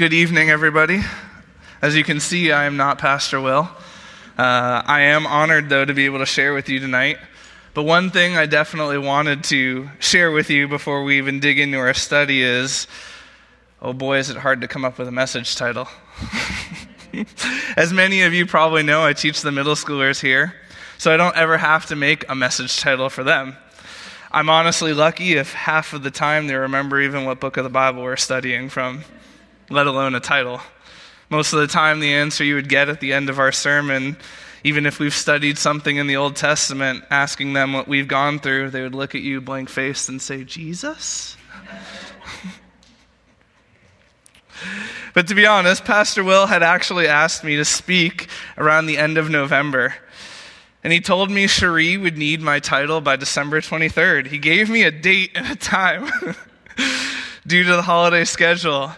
Good evening, everybody. As you can see, I am not Pastor Will. Uh, I am honored, though, to be able to share with you tonight. But one thing I definitely wanted to share with you before we even dig into our study is oh boy, is it hard to come up with a message title. As many of you probably know, I teach the middle schoolers here, so I don't ever have to make a message title for them. I'm honestly lucky if half of the time they remember even what book of the Bible we're studying from let alone a title. Most of the time, the answer you would get at the end of our sermon, even if we've studied something in the Old Testament, asking them what we've gone through, they would look at you blank faced and say, Jesus? but to be honest, Pastor Will had actually asked me to speak around the end of November. And he told me Cherie would need my title by December 23rd. He gave me a date and a time due to the holiday schedule.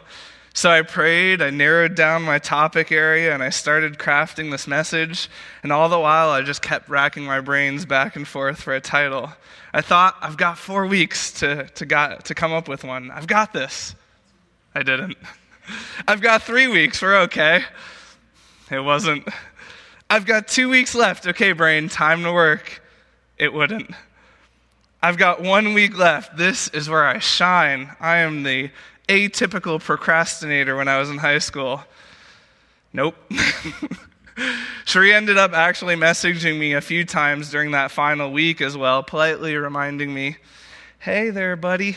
So I prayed, I narrowed down my topic area, and I started crafting this message. And all the while, I just kept racking my brains back and forth for a title. I thought, I've got four weeks to, to, got, to come up with one. I've got this. I didn't. I've got three weeks. We're okay. It wasn't. I've got two weeks left. Okay, brain, time to work. It wouldn't. I've got one week left. This is where I shine. I am the atypical procrastinator when I was in high school. Nope. Cherie ended up actually messaging me a few times during that final week as well, politely reminding me, hey there, buddy,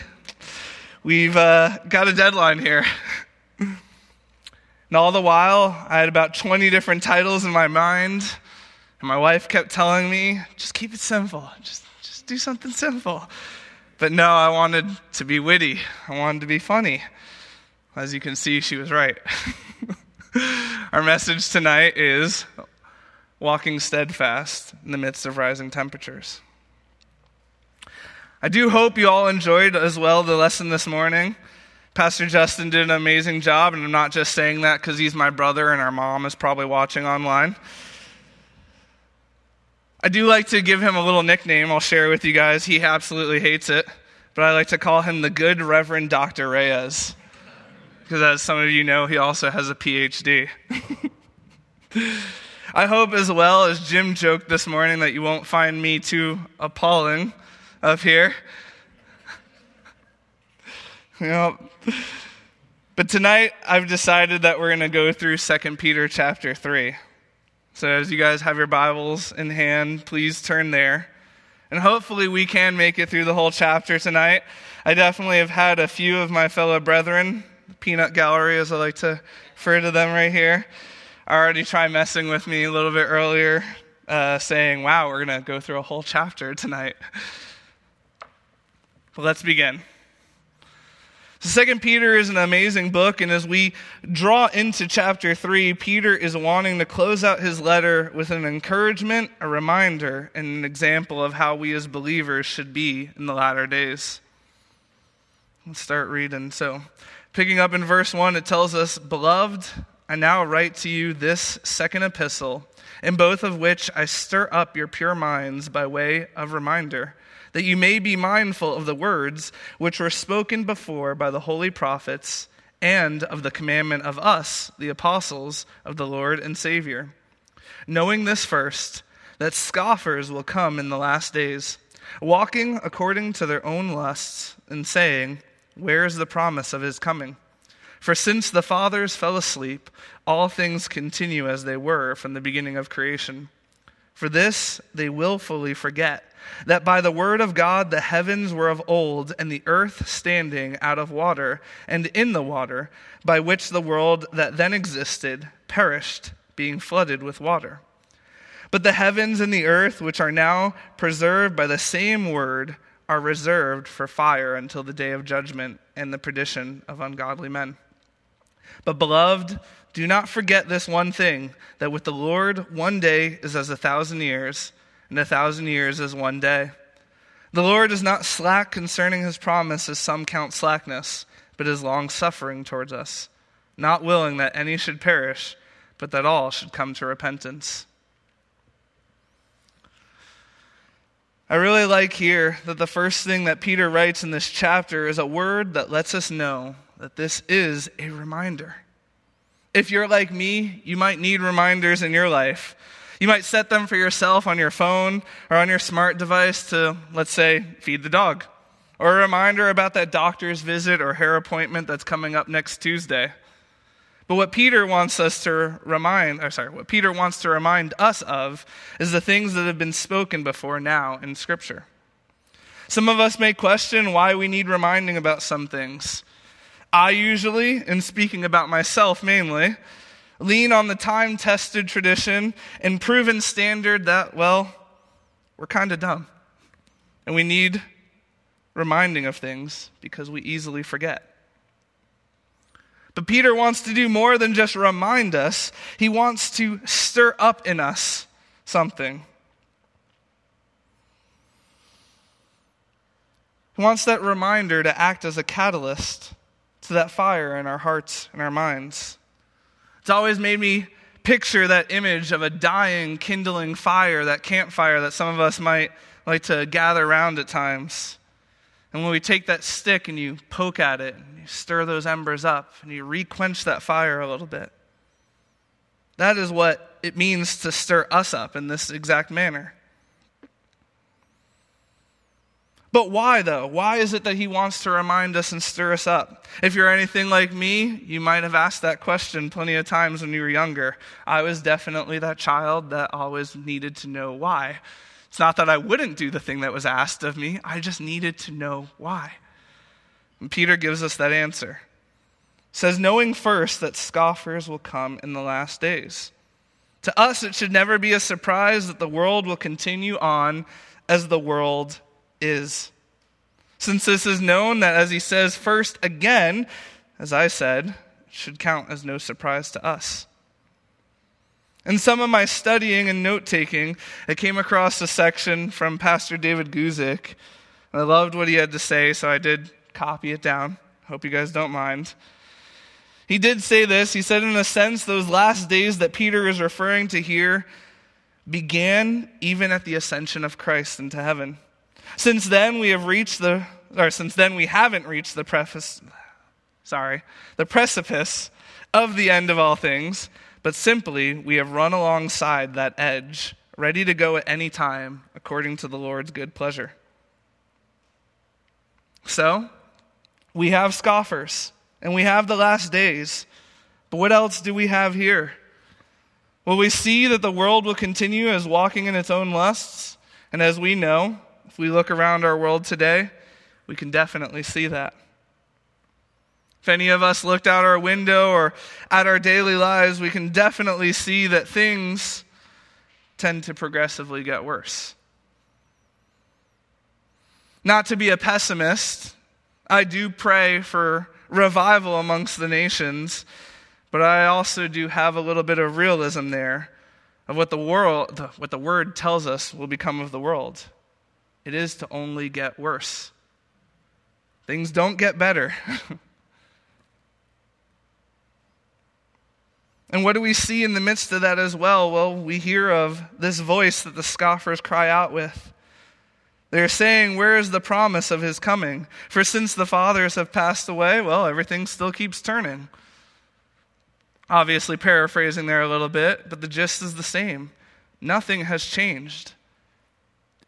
we've uh, got a deadline here. and all the while, I had about 20 different titles in my mind, and my wife kept telling me, just keep it simple, just, just do something simple. But no, I wanted to be witty. I wanted to be funny. As you can see, she was right. Our message tonight is walking steadfast in the midst of rising temperatures. I do hope you all enjoyed as well the lesson this morning. Pastor Justin did an amazing job, and I'm not just saying that because he's my brother and our mom is probably watching online. I do like to give him a little nickname I'll share with you guys. He absolutely hates it, but I like to call him the good Reverend Dr. Reyes. Because as some of you know, he also has a PhD. I hope as well as Jim joked this morning that you won't find me too appalling up here. you know, but tonight I've decided that we're going to go through 2 Peter chapter 3. So, as you guys have your Bibles in hand, please turn there. And hopefully, we can make it through the whole chapter tonight. I definitely have had a few of my fellow brethren, the peanut gallery, as I like to refer to them right here, already try messing with me a little bit earlier, uh, saying, Wow, we're going to go through a whole chapter tonight. But let's begin. Second Peter is an amazing book, and as we draw into chapter three, Peter is wanting to close out his letter with an encouragement, a reminder, and an example of how we as believers should be in the latter days. Let's start reading. So, picking up in verse one, it tells us, Beloved, I now write to you this second epistle, in both of which I stir up your pure minds by way of reminder that you may be mindful of the words which were spoken before by the holy prophets and of the commandment of us, the apostles of the Lord and Savior. Knowing this first, that scoffers will come in the last days, walking according to their own lusts, and saying, Where is the promise of his coming? For since the fathers fell asleep, all things continue as they were from the beginning of creation. For this they willfully forget that by the word of God the heavens were of old, and the earth standing out of water and in the water, by which the world that then existed perished, being flooded with water. But the heavens and the earth, which are now preserved by the same word, are reserved for fire until the day of judgment and the perdition of ungodly men. But, beloved, do not forget this one thing that with the Lord, one day is as a thousand years and a thousand years as one day. The Lord is not slack concerning his promise, as some count slackness, but is long suffering towards us, not willing that any should perish, but that all should come to repentance. I really like here that the first thing that Peter writes in this chapter is a word that lets us know that this is a reminder. If you're like me, you might need reminders in your life. You might set them for yourself on your phone or on your smart device to, let's say, feed the dog, or a reminder about that doctor's visit or hair appointment that's coming up next Tuesday. But what Peter wants us to remind, or sorry, what Peter wants to remind us of is the things that have been spoken before now in Scripture. Some of us may question why we need reminding about some things. I usually, in speaking about myself mainly, lean on the time tested tradition and proven standard that, well, we're kind of dumb. And we need reminding of things because we easily forget. But Peter wants to do more than just remind us, he wants to stir up in us something. He wants that reminder to act as a catalyst that fire in our hearts and our minds. It's always made me picture that image of a dying, kindling fire, that campfire that some of us might like to gather around at times. And when we take that stick and you poke at it, and you stir those embers up, and you requench that fire a little bit, that is what it means to stir us up in this exact manner. But why, though? Why is it that he wants to remind us and stir us up? If you're anything like me, you might have asked that question plenty of times when you were younger. I was definitely that child that always needed to know why. It's not that I wouldn't do the thing that was asked of me, I just needed to know why. And Peter gives us that answer. says, knowing first that scoffers will come in the last days. To us, it should never be a surprise that the world will continue on as the world is. Since this is known that, as he says first again, as I said, should count as no surprise to us. In some of my studying and note taking, I came across a section from Pastor David Guzik. I loved what he had to say, so I did copy it down. Hope you guys don't mind. He did say this. He said, in a sense, those last days that Peter is referring to here began even at the ascension of Christ into heaven. Since then, we have reached the, or since then, we haven't reached the preface, sorry, the precipice of the end of all things, but simply we have run alongside that edge, ready to go at any time according to the Lord's good pleasure. So, we have scoffers and we have the last days, but what else do we have here? Will we see that the world will continue as walking in its own lusts? And as we know, if we look around our world today, we can definitely see that. If any of us looked out our window or at our daily lives, we can definitely see that things tend to progressively get worse. Not to be a pessimist, I do pray for revival amongst the nations, but I also do have a little bit of realism there of what the world what the word tells us will become of the world it is to only get worse. Things don't get better. and what do we see in the midst of that as well? Well, we hear of this voice that the scoffers cry out with. They're saying, Where is the promise of his coming? For since the fathers have passed away, well, everything still keeps turning. Obviously, paraphrasing there a little bit, but the gist is the same. Nothing has changed.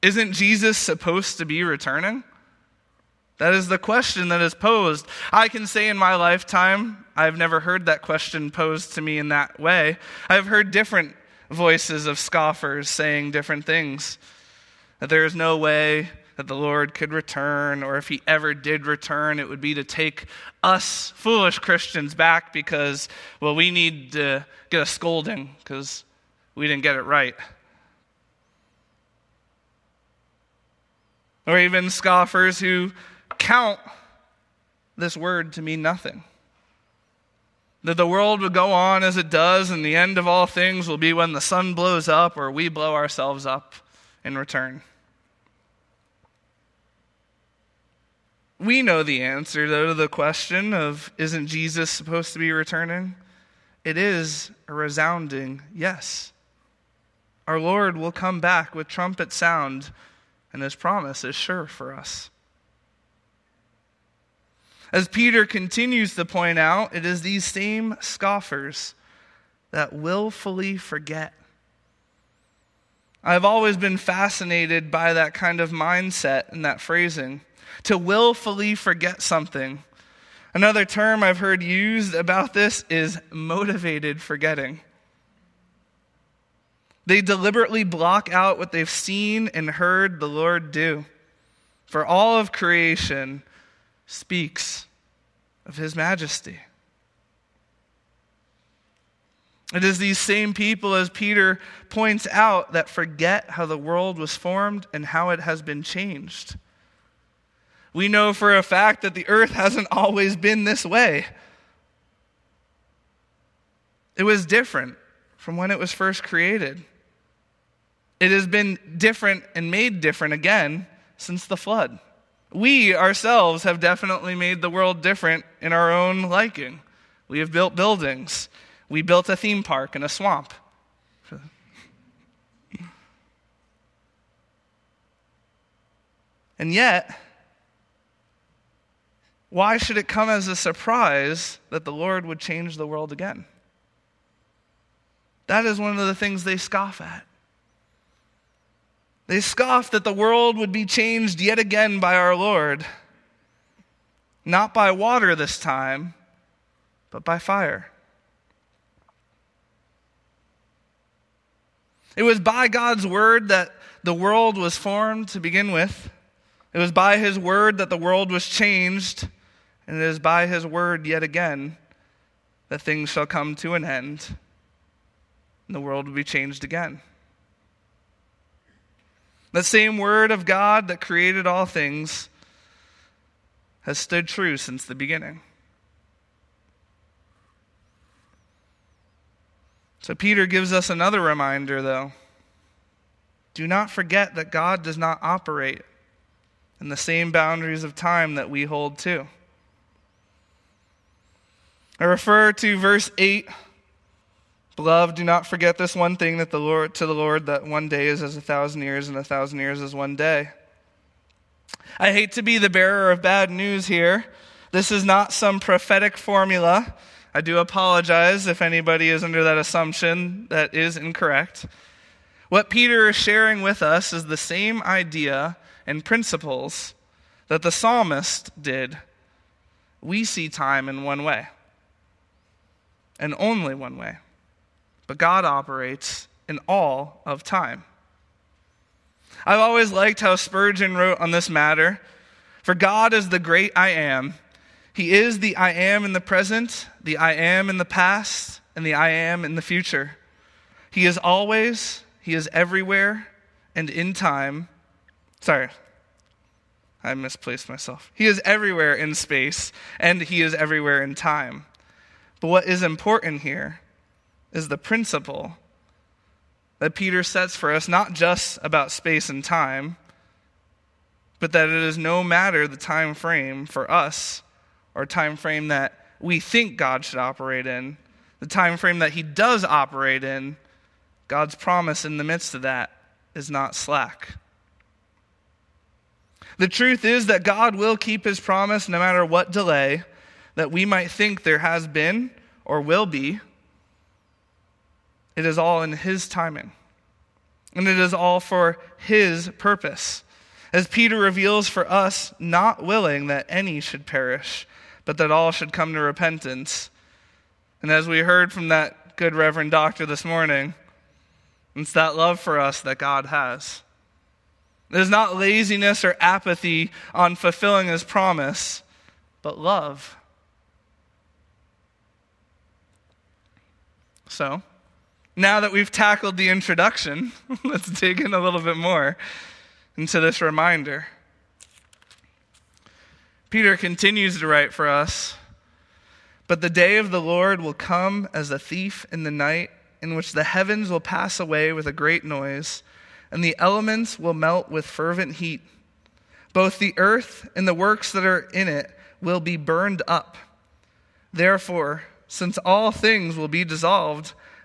Isn't Jesus supposed to be returning? That is the question that is posed. I can say in my lifetime, I've never heard that question posed to me in that way. I've heard different voices of scoffers saying different things. That there is no way that the Lord could return, or if he ever did return, it would be to take us foolish Christians back because, well, we need to get a scolding because we didn't get it right. Or even scoffers who count this word to mean nothing. That the world will go on as it does, and the end of all things will be when the sun blows up or we blow ourselves up in return. We know the answer, though, to the question of isn't Jesus supposed to be returning? It is a resounding yes. Our Lord will come back with trumpet sound and his promise is sure for us. As Peter continues to point out, it is these same scoffers that willfully forget. I've always been fascinated by that kind of mindset and that phrasing to willfully forget something. Another term I've heard used about this is motivated forgetting. They deliberately block out what they've seen and heard the Lord do. For all of creation speaks of his majesty. It is these same people, as Peter points out, that forget how the world was formed and how it has been changed. We know for a fact that the earth hasn't always been this way. It was different from when it was first created. It has been different and made different again since the flood. We ourselves have definitely made the world different in our own liking. We have built buildings. We built a theme park in a swamp. And yet, why should it come as a surprise that the Lord would change the world again? That is one of the things they scoff at. They scoffed that the world would be changed yet again by our Lord, not by water this time, but by fire. It was by God's word that the world was formed to begin with. It was by his word that the world was changed. And it is by his word yet again that things shall come to an end and the world will be changed again. The same word of God that created all things has stood true since the beginning. So Peter gives us another reminder, though. Do not forget that God does not operate in the same boundaries of time that we hold to. I refer to verse 8 Beloved, do not forget this one thing that the Lord to the Lord that one day is as a thousand years and a thousand years as one day. I hate to be the bearer of bad news here. This is not some prophetic formula. I do apologize if anybody is under that assumption that is incorrect. What Peter is sharing with us is the same idea and principles that the psalmist did. We see time in one way, and only one way but God operates in all of time. I've always liked how Spurgeon wrote on this matter For God is the great I am. He is the I am in the present, the I am in the past, and the I am in the future. He is always, He is everywhere, and in time. Sorry, I misplaced myself. He is everywhere in space, and He is everywhere in time. But what is important here is the principle that Peter sets for us, not just about space and time, but that it is no matter the time frame for us or time frame that we think God should operate in, the time frame that he does operate in, God's promise in the midst of that is not slack. The truth is that God will keep his promise no matter what delay that we might think there has been or will be. It is all in His timing. And it is all for His purpose. As Peter reveals for us, not willing that any should perish, but that all should come to repentance. And as we heard from that good Reverend Doctor this morning, it's that love for us that God has. It is not laziness or apathy on fulfilling His promise, but love. So, now that we've tackled the introduction, let's dig in a little bit more into this reminder. Peter continues to write for us But the day of the Lord will come as a thief in the night, in which the heavens will pass away with a great noise, and the elements will melt with fervent heat. Both the earth and the works that are in it will be burned up. Therefore, since all things will be dissolved,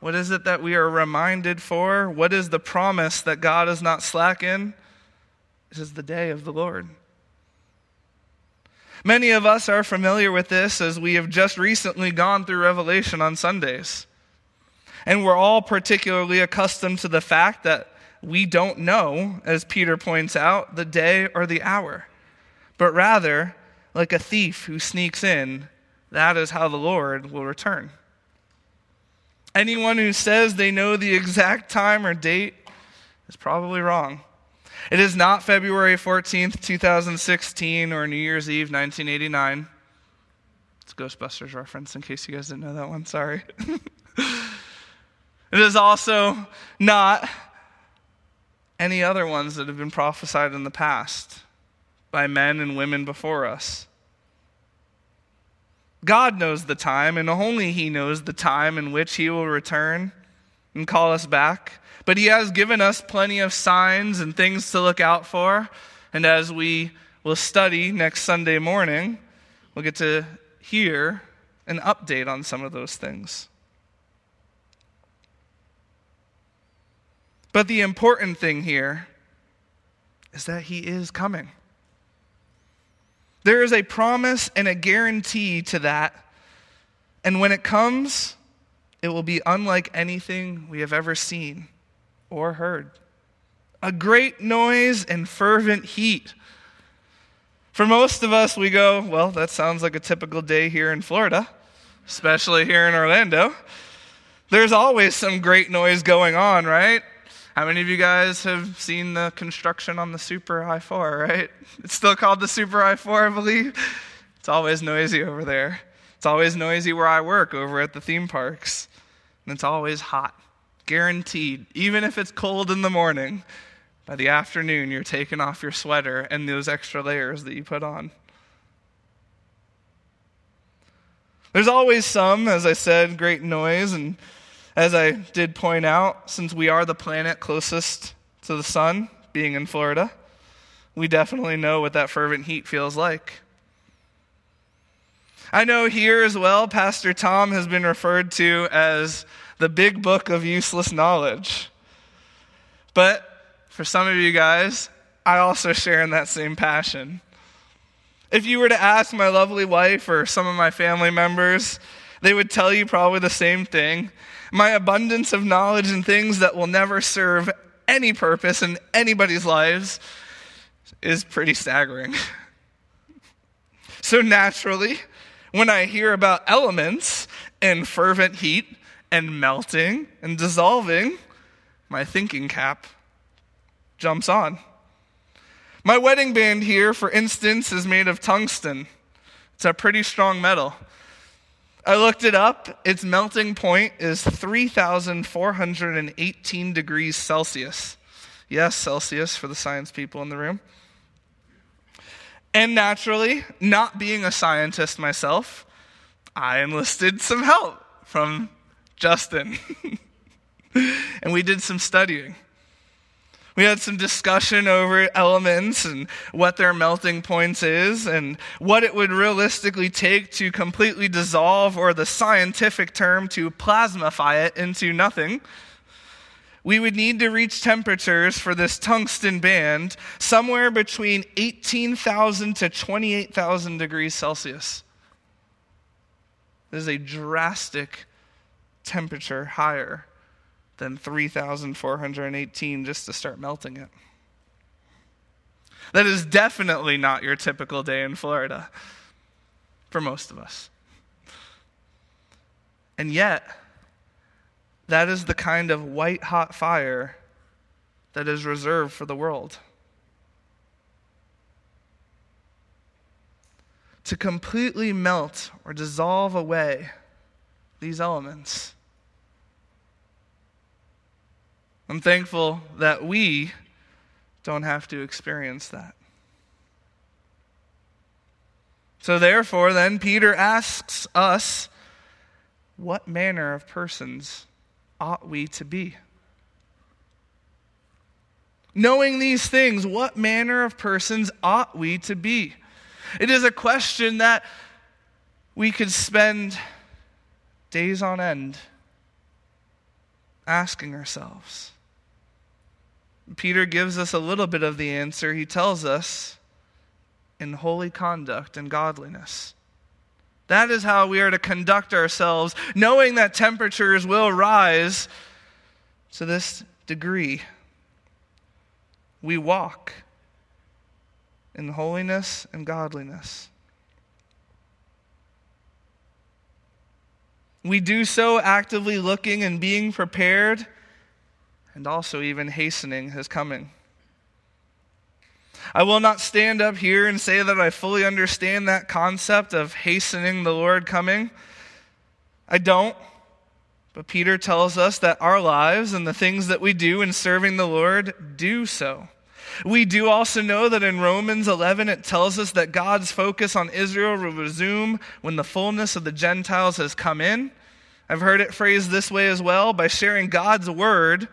What is it that we are reminded for? What is the promise that God is not slack in? It is the day of the Lord. Many of us are familiar with this as we have just recently gone through Revelation on Sundays. And we're all particularly accustomed to the fact that we don't know, as Peter points out, the day or the hour, but rather, like a thief who sneaks in, that is how the Lord will return. Anyone who says they know the exact time or date is probably wrong. It is not February 14th, 2016, or New Year's Eve, 1989. It's Ghostbusters reference, in case you guys didn't know that one. Sorry. it is also not any other ones that have been prophesied in the past by men and women before us. God knows the time, and only He knows the time in which He will return and call us back. But He has given us plenty of signs and things to look out for. And as we will study next Sunday morning, we'll get to hear an update on some of those things. But the important thing here is that He is coming. There is a promise and a guarantee to that. And when it comes, it will be unlike anything we have ever seen or heard. A great noise and fervent heat. For most of us, we go, well, that sounds like a typical day here in Florida, especially here in Orlando. There's always some great noise going on, right? How many of you guys have seen the construction on the Super I 4, right? It's still called the Super I 4, I believe. It's always noisy over there. It's always noisy where I work over at the theme parks. And it's always hot. Guaranteed. Even if it's cold in the morning, by the afternoon, you're taking off your sweater and those extra layers that you put on. There's always some, as I said, great noise and as I did point out, since we are the planet closest to the sun, being in Florida, we definitely know what that fervent heat feels like. I know here as well, Pastor Tom has been referred to as the big book of useless knowledge. But for some of you guys, I also share in that same passion. If you were to ask my lovely wife or some of my family members, they would tell you probably the same thing my abundance of knowledge and things that will never serve any purpose in anybody's lives is pretty staggering. so, naturally, when I hear about elements and fervent heat and melting and dissolving, my thinking cap jumps on. My wedding band here, for instance, is made of tungsten. It's a pretty strong metal. I looked it up. Its melting point is 3,418 degrees Celsius. Yes, Celsius for the science people in the room. And naturally, not being a scientist myself, I enlisted some help from Justin. and we did some studying. We had some discussion over elements and what their melting points is and what it would realistically take to completely dissolve, or the scientific term, to plasmify it into nothing. We would need to reach temperatures for this tungsten band somewhere between 18,000 to 28,000 degrees Celsius. This is a drastic temperature higher than 3,418 just to start melting it. That is definitely not your typical day in Florida for most of us. And yet, that is the kind of white hot fire that is reserved for the world. To completely melt or dissolve away these elements I'm thankful that we don't have to experience that. So, therefore, then, Peter asks us, What manner of persons ought we to be? Knowing these things, what manner of persons ought we to be? It is a question that we could spend days on end asking ourselves. Peter gives us a little bit of the answer. He tells us in holy conduct and godliness. That is how we are to conduct ourselves, knowing that temperatures will rise to this degree. We walk in holiness and godliness. We do so actively looking and being prepared, and also even hastening his coming. I will not stand up here and say that I fully understand that concept of hastening the Lord coming. I don't. But Peter tells us that our lives and the things that we do in serving the Lord do so. We do also know that in Romans 11 it tells us that God's focus on Israel will resume when the fullness of the Gentiles has come in. I've heard it phrased this way as well by sharing God's word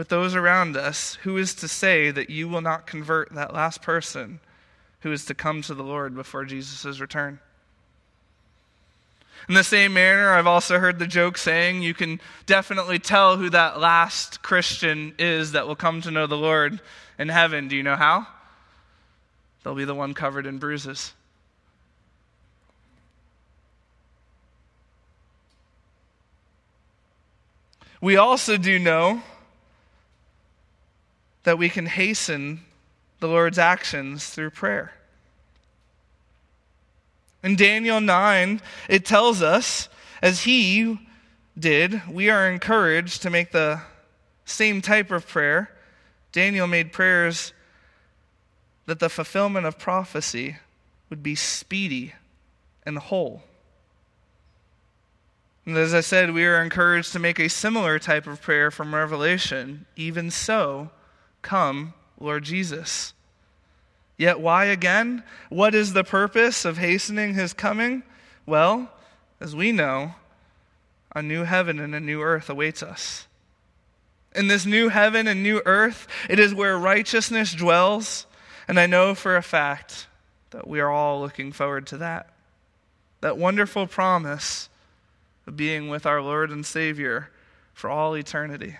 with those around us. Who is to say that you will not convert that last person who is to come to the Lord before Jesus' return? In the same manner, I've also heard the joke saying you can definitely tell who that last Christian is that will come to know the Lord in heaven. Do you know how? They'll be the one covered in bruises. We also do know that we can hasten the Lord's actions through prayer. In Daniel 9, it tells us, as he did, we are encouraged to make the same type of prayer Daniel made prayers that the fulfillment of prophecy would be speedy and whole. And as I said, we are encouraged to make a similar type of prayer from Revelation. Even so, come, Lord Jesus. Yet why again? What is the purpose of hastening his coming? Well, as we know, a new heaven and a new earth awaits us. In this new heaven and new earth, it is where righteousness dwells. And I know for a fact that we are all looking forward to that. That wonderful promise of being with our Lord and Savior for all eternity.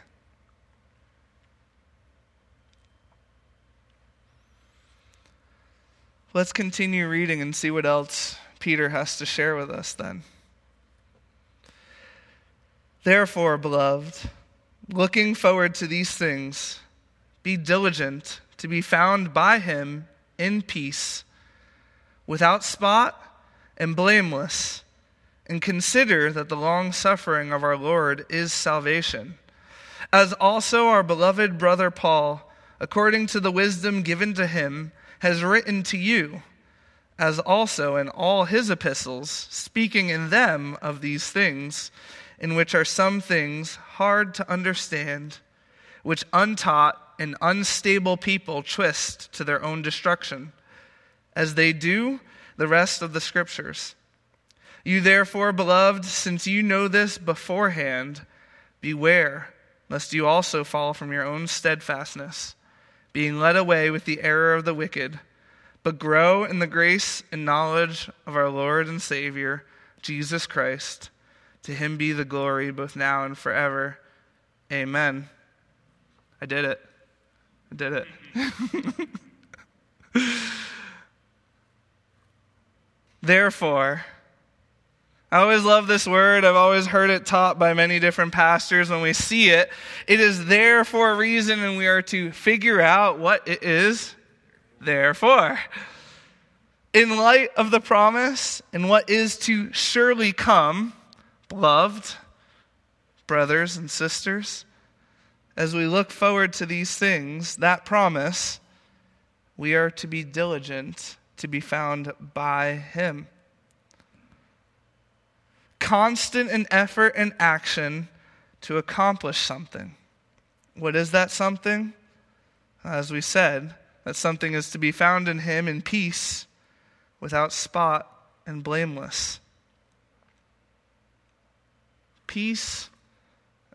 Let's continue reading and see what else Peter has to share with us then. Therefore, beloved, looking forward to these things, be diligent to be found by him in peace, without spot and blameless, and consider that the long suffering of our Lord is salvation. As also our beloved brother Paul, according to the wisdom given to him, has written to you, as also in all his epistles, speaking in them of these things in which are some things hard to understand, which untaught and unstable people twist to their own destruction, as they do the rest of the scriptures. You therefore, beloved, since you know this beforehand, beware lest you also fall from your own steadfastness, being led away with the error of the wicked, but grow in the grace and knowledge of our Lord and Savior, Jesus Christ. To him be the glory both now and forever. Amen. I did it. I did it. Therefore, I always love this word. I've always heard it taught by many different pastors. When we see it, it is there for a reason, and we are to figure out what it is there for. In light of the promise and what is to surely come, Beloved, brothers and sisters, as we look forward to these things, that promise, we are to be diligent to be found by Him. Constant in effort and action to accomplish something. What is that something? As we said, that something is to be found in Him in peace, without spot and blameless. Peace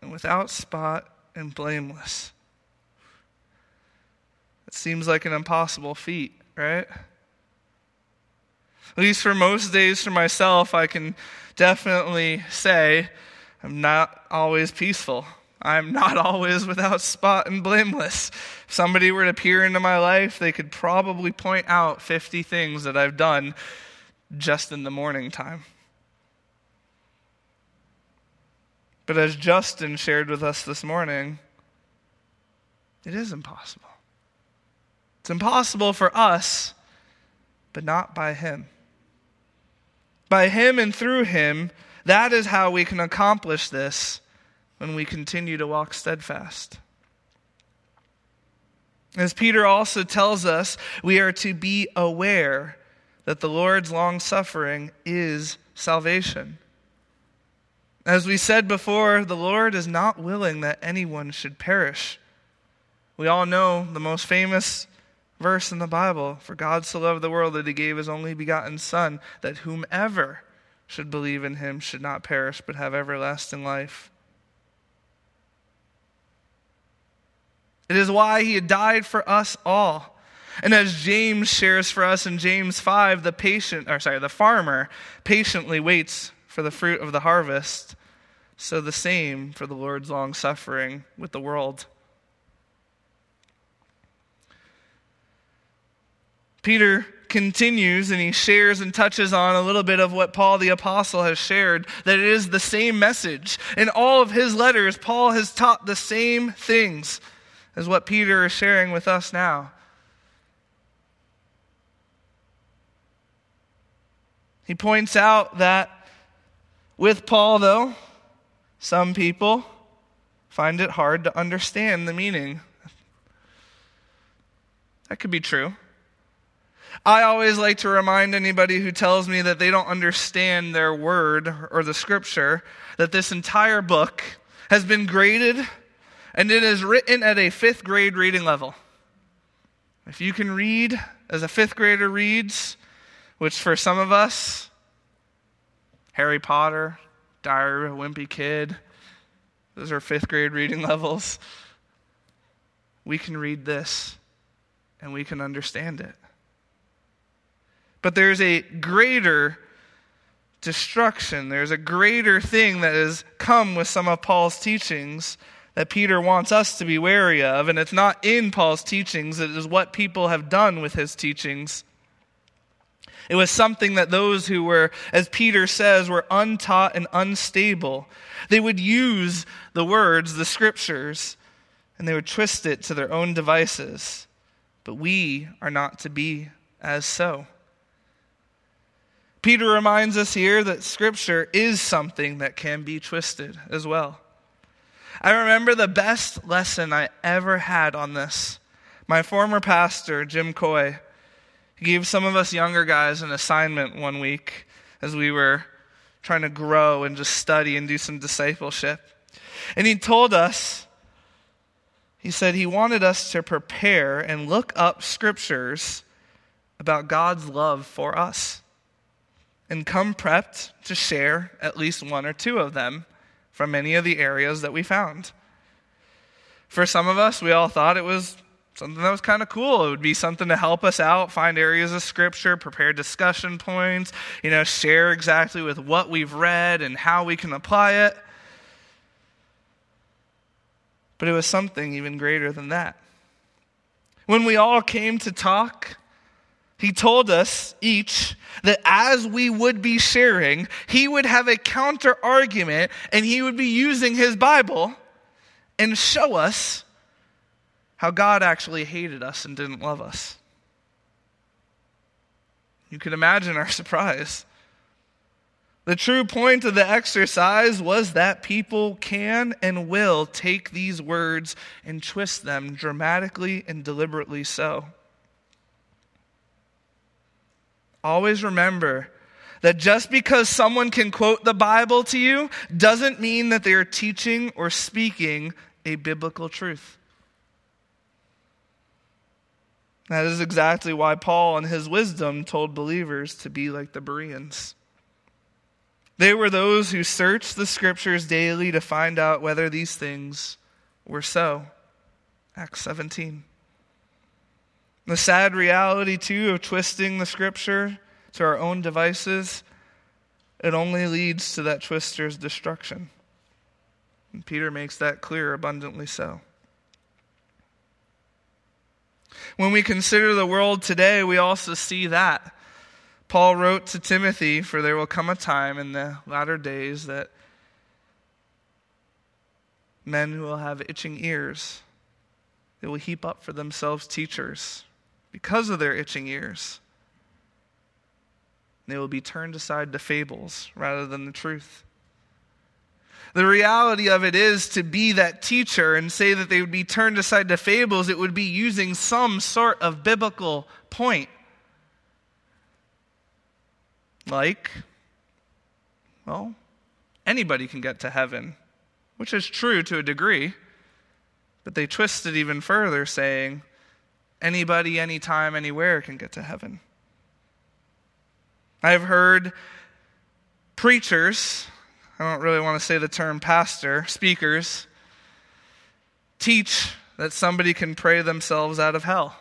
and without spot and blameless. It seems like an impossible feat, right? At least for most days for myself, I can definitely say I'm not always peaceful. I'm not always without spot and blameless. If somebody were to peer into my life, they could probably point out 50 things that I've done just in the morning time. But as Justin shared with us this morning, it is impossible. It's impossible for us, but not by Him. By Him and through Him, that is how we can accomplish this when we continue to walk steadfast. As Peter also tells us, we are to be aware that the Lord's long suffering is salvation. As we said before, the Lord is not willing that anyone should perish. We all know the most famous verse in the Bible For God so loved the world that he gave his only begotten Son, that whomever should believe in him should not perish but have everlasting life. It is why he died for us all. And as James shares for us in James 5, the patient, or sorry, the farmer patiently waits for the fruit of the harvest. So the same for the Lord's long suffering with the world. Peter continues and he shares and touches on a little bit of what Paul the Apostle has shared that it is the same message. In all of his letters, Paul has taught the same things as what Peter is sharing with us now. He points out that with Paul, though, some people find it hard to understand the meaning. That could be true. I always like to remind anybody who tells me that they don't understand their word or the scripture that this entire book has been graded and it is written at a fifth grade reading level. If you can read as a fifth grader reads, which for some of us, Harry Potter, Diary of a Wimpy Kid, those are fifth grade reading levels. We can read this and we can understand it. But there's a greater destruction, there's a greater thing that has come with some of Paul's teachings that Peter wants us to be wary of. And it's not in Paul's teachings, it is what people have done with his teachings. It was something that those who were, as Peter says, were untaught and unstable, they would use the words, the scriptures, and they would twist it to their own devices. But we are not to be as so. Peter reminds us here that Scripture is something that can be twisted as well. I remember the best lesson I ever had on this. My former pastor, Jim Coy, gave some of us younger guys an assignment one week as we were trying to grow and just study and do some discipleship. And he told us, he said he wanted us to prepare and look up scriptures about God's love for us and come prepped to share at least one or two of them from any of the areas that we found. For some of us, we all thought it was something that was kind of cool. It would be something to help us out, find areas of scripture, prepare discussion points, you know, share exactly with what we've read and how we can apply it. But it was something even greater than that. When we all came to talk, he told us each that as we would be sharing, he would have a counter argument and he would be using his Bible and show us how God actually hated us and didn't love us. You can imagine our surprise. The true point of the exercise was that people can and will take these words and twist them dramatically and deliberately so. Always remember that just because someone can quote the Bible to you doesn't mean that they are teaching or speaking a biblical truth. That is exactly why Paul, in his wisdom, told believers to be like the Bereans. They were those who searched the scriptures daily to find out whether these things were so. Acts 17. The sad reality, too, of twisting the scripture to our own devices, it only leads to that twister's destruction. And Peter makes that clear abundantly so. When we consider the world today, we also see that. Paul wrote to Timothy, For there will come a time in the latter days that men who will have itching ears. They will heap up for themselves teachers because of their itching ears. They will be turned aside to fables rather than the truth. The reality of it is to be that teacher and say that they would be turned aside to fables, it would be using some sort of biblical point. Like, well, anybody can get to heaven, which is true to a degree, but they twist it even further, saying, anybody, anytime, anywhere can get to heaven. I've heard preachers I don't really want to say the term pastor, speakers, teach that somebody can pray themselves out of hell.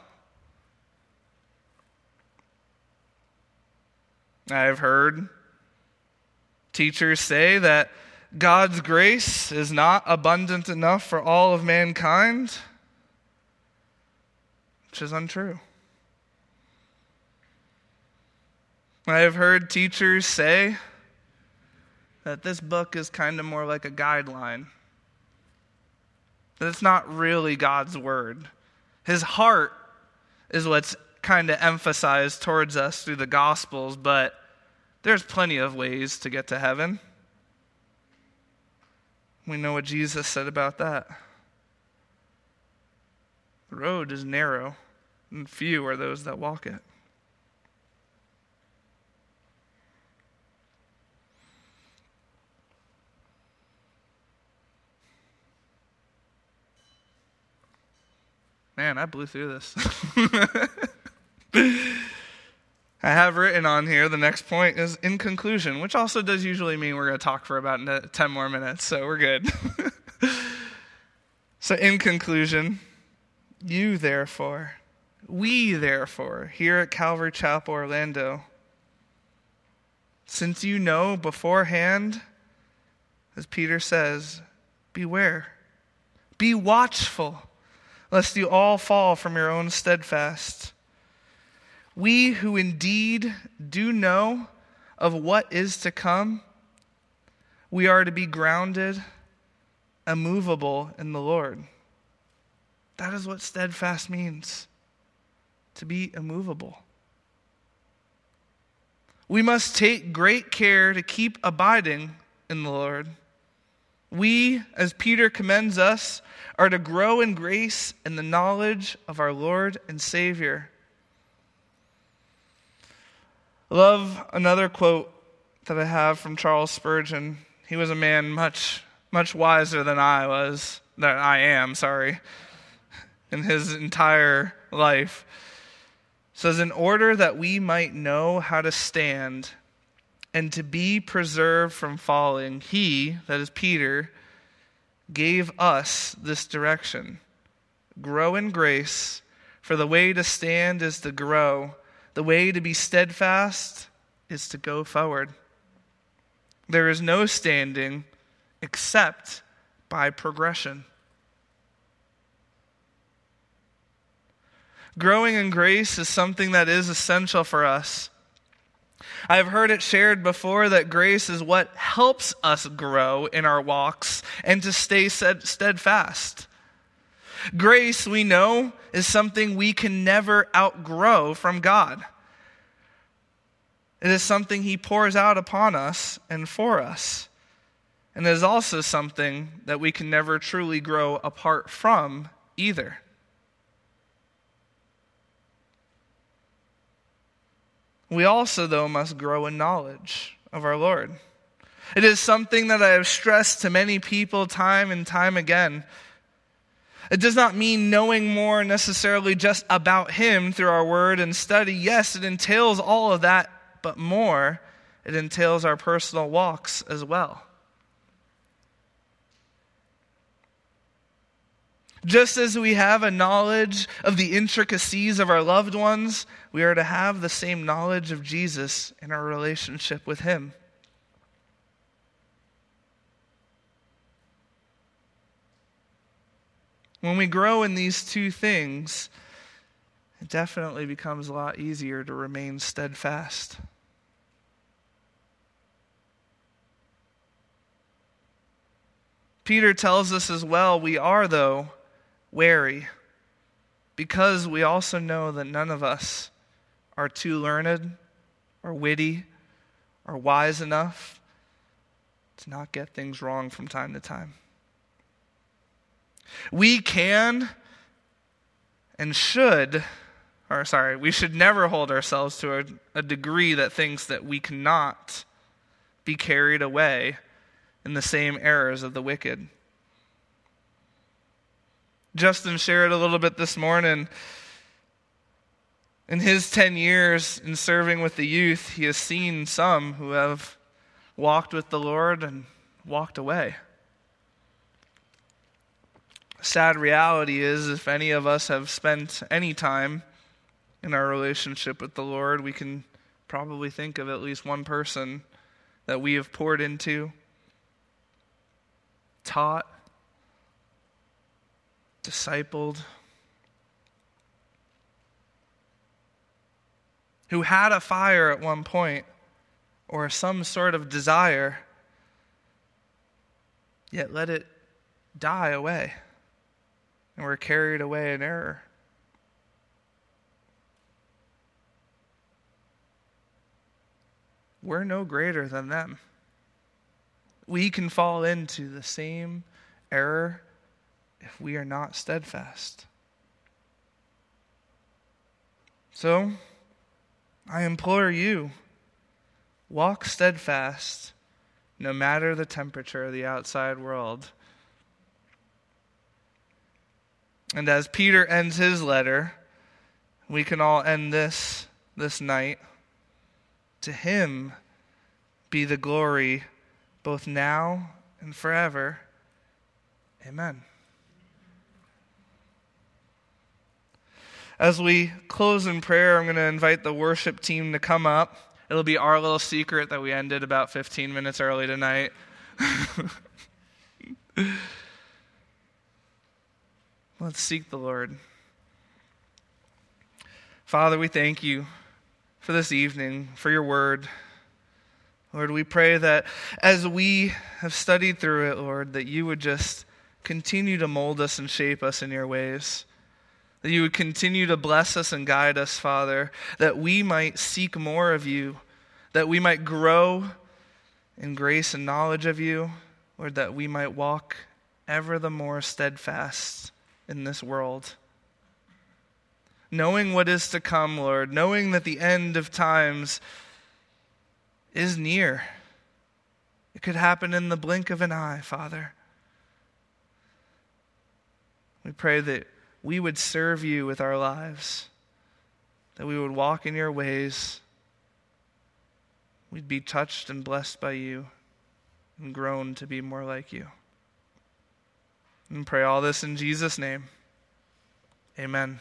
I've heard teachers say that God's grace is not abundant enough for all of mankind, which is untrue. I have heard teachers say that this book is kind of more like a guideline. That it's not really God's word. His heart is what's kind of emphasized towards us through the Gospels, but there's plenty of ways to get to heaven. We know what Jesus said about that. The road is narrow, and few are those that walk it. Man, I blew through this. I have written on here the next point is in conclusion, which also does usually mean we're going to talk for about 10 more minutes, so we're good. so, in conclusion, you therefore, we therefore, here at Calvary Chapel, Orlando, since you know beforehand, as Peter says, beware, be watchful lest you all fall from your own steadfast. We who indeed do know of what is to come, we are to be grounded, immovable in the Lord. That is what steadfast means to be immovable. We must take great care to keep abiding in the Lord. We, as Peter commends us, are to grow in grace and the knowledge of our Lord and Savior. love another quote that I have from Charles Spurgeon. He was a man much, much wiser than I was, that I am, sorry, in his entire life. Says, In order that we might know how to stand and to be preserved from falling, he, that is Peter, gave us this direction grow in grace, for the way to stand is to grow, the way to be steadfast is to go forward. There is no standing except by progression. Growing in grace is something that is essential for us. I've heard it shared before that grace is what helps us grow in our walks and to stay steadfast. Grace, we know, is something we can never outgrow from God. It is something He pours out upon us and for us. And it is also something that we can never truly grow apart from either. We also, though, must grow in knowledge of our Lord. It is something that I have stressed to many people time and time again. It does not mean knowing more necessarily just about Him through our word and study. Yes, it entails all of that, but more, it entails our personal walks as well. Just as we have a knowledge of the intricacies of our loved ones, we are to have the same knowledge of Jesus in our relationship with Him. When we grow in these two things, it definitely becomes a lot easier to remain steadfast. Peter tells us as well we are, though, wary because we also know that none of us are too learned or witty or wise enough to not get things wrong from time to time. We can and should, or sorry, we should never hold ourselves to a, a degree that thinks that we cannot be carried away in the same errors of the wicked. Justin shared a little bit this morning. In his 10 years in serving with the youth, he has seen some who have walked with the Lord and walked away sad reality is if any of us have spent any time in our relationship with the Lord, we can probably think of at least one person that we have poured into, taught, discipled, who had a fire at one point or some sort of desire, yet let it die away and we're carried away in error. We're no greater than them. We can fall into the same error if we are not steadfast. So, I implore you walk steadfast no matter the temperature of the outside world. And as Peter ends his letter, we can all end this this night. To him be the glory both now and forever. Amen. As we close in prayer, I'm going to invite the worship team to come up. It'll be our little secret that we ended about 15 minutes early tonight. Let's seek the Lord. Father, we thank you for this evening, for your word. Lord, we pray that as we have studied through it, Lord, that you would just continue to mold us and shape us in your ways. That you would continue to bless us and guide us, Father, that we might seek more of you, that we might grow in grace and knowledge of you, Lord, that we might walk ever the more steadfast in this world. Knowing what is to come, Lord, knowing that the end of times is near. It could happen in the blink of an eye, Father. We pray that we would serve you with our lives, that we would walk in your ways. We'd be touched and blessed by you and grown to be more like you. And pray all this in Jesus' name. Amen.